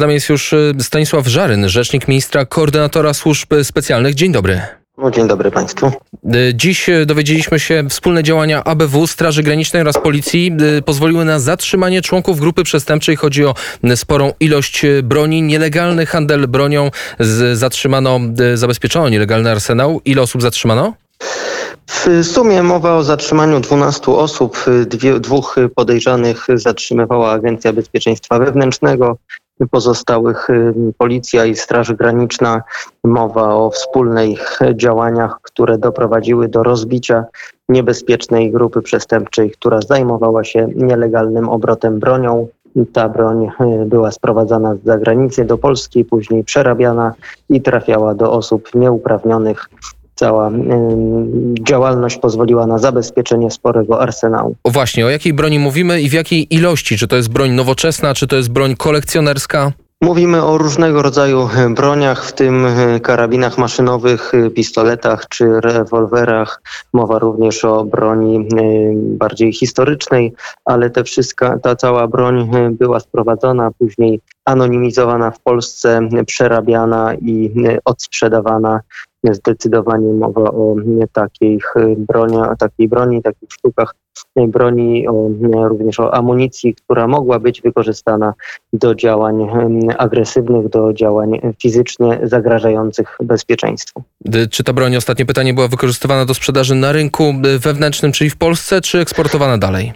Tam jest już y, Stanisław Żaryn, rzecznik ministra koordynatora służb specjalnych. Dzień dobry. No, dzień dobry Państwu. Y, Dziś y, dowiedzieliśmy się, wspólne działania ABW, Straży Granicznej oraz Policji pozwoliły na zatrzymanie członków grupy przestępczej. Chodzi o sporą ilość broni, nielegalny handel bronią. Z, zatrzymano, zabezpieczono nielegalny arsenał. Ile osób zatrzymano? W sumie mowa o zatrzymaniu 12 osób. Dwie, dwóch podejrzanych zatrzymywała Agencja Bezpieczeństwa Wewnętrznego. Pozostałych Policja i Straż Graniczna. Mowa o wspólnych działaniach, które doprowadziły do rozbicia niebezpiecznej grupy przestępczej, która zajmowała się nielegalnym obrotem bronią. Ta broń y, była sprowadzana z zagranicy do Polski, później przerabiana i trafiała do osób nieuprawnionych. Cała działalność pozwoliła na zabezpieczenie sporego arsenału. O właśnie, o jakiej broni mówimy i w jakiej ilości? Czy to jest broń nowoczesna, czy to jest broń kolekcjonerska? Mówimy o różnego rodzaju e, broniach, w tym e, karabinach maszynowych, e, pistoletach czy rewolwerach. Mowa również o broni bardziej historycznej, ale te wszystka, ta cała broń była sprowadzona, później anonimizowana w Polsce, przerabiana i e, odsprzedawana. Zdecydowanie mowa o e, takich e, broni, o takiej broni, takich sztukach broni, o, również o amunicji, która mogła być wykorzystana do działań agresywnych, do działań fizycznie zagrażających bezpieczeństwu. Czy ta broń, ostatnie pytanie, była wykorzystywana do sprzedaży na rynku wewnętrznym, czyli w Polsce, czy eksportowana dalej?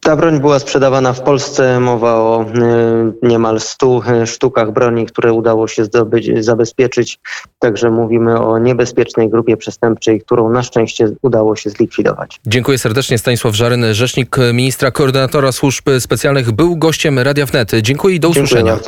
Ta broń była sprzedawana w Polsce. Mowa o e, niemal 100 sztukach broni, które udało się zdobyć, zabezpieczyć. Także mówimy o niebezpiecznej grupie przestępczej, którą na szczęście udało się zlikwidować. Dziękuję serdecznie. Stanisław Żaryn, rzecznik ministra koordynatora służb specjalnych, był gościem Radia Wnet. Dziękuję i do usłyszenia.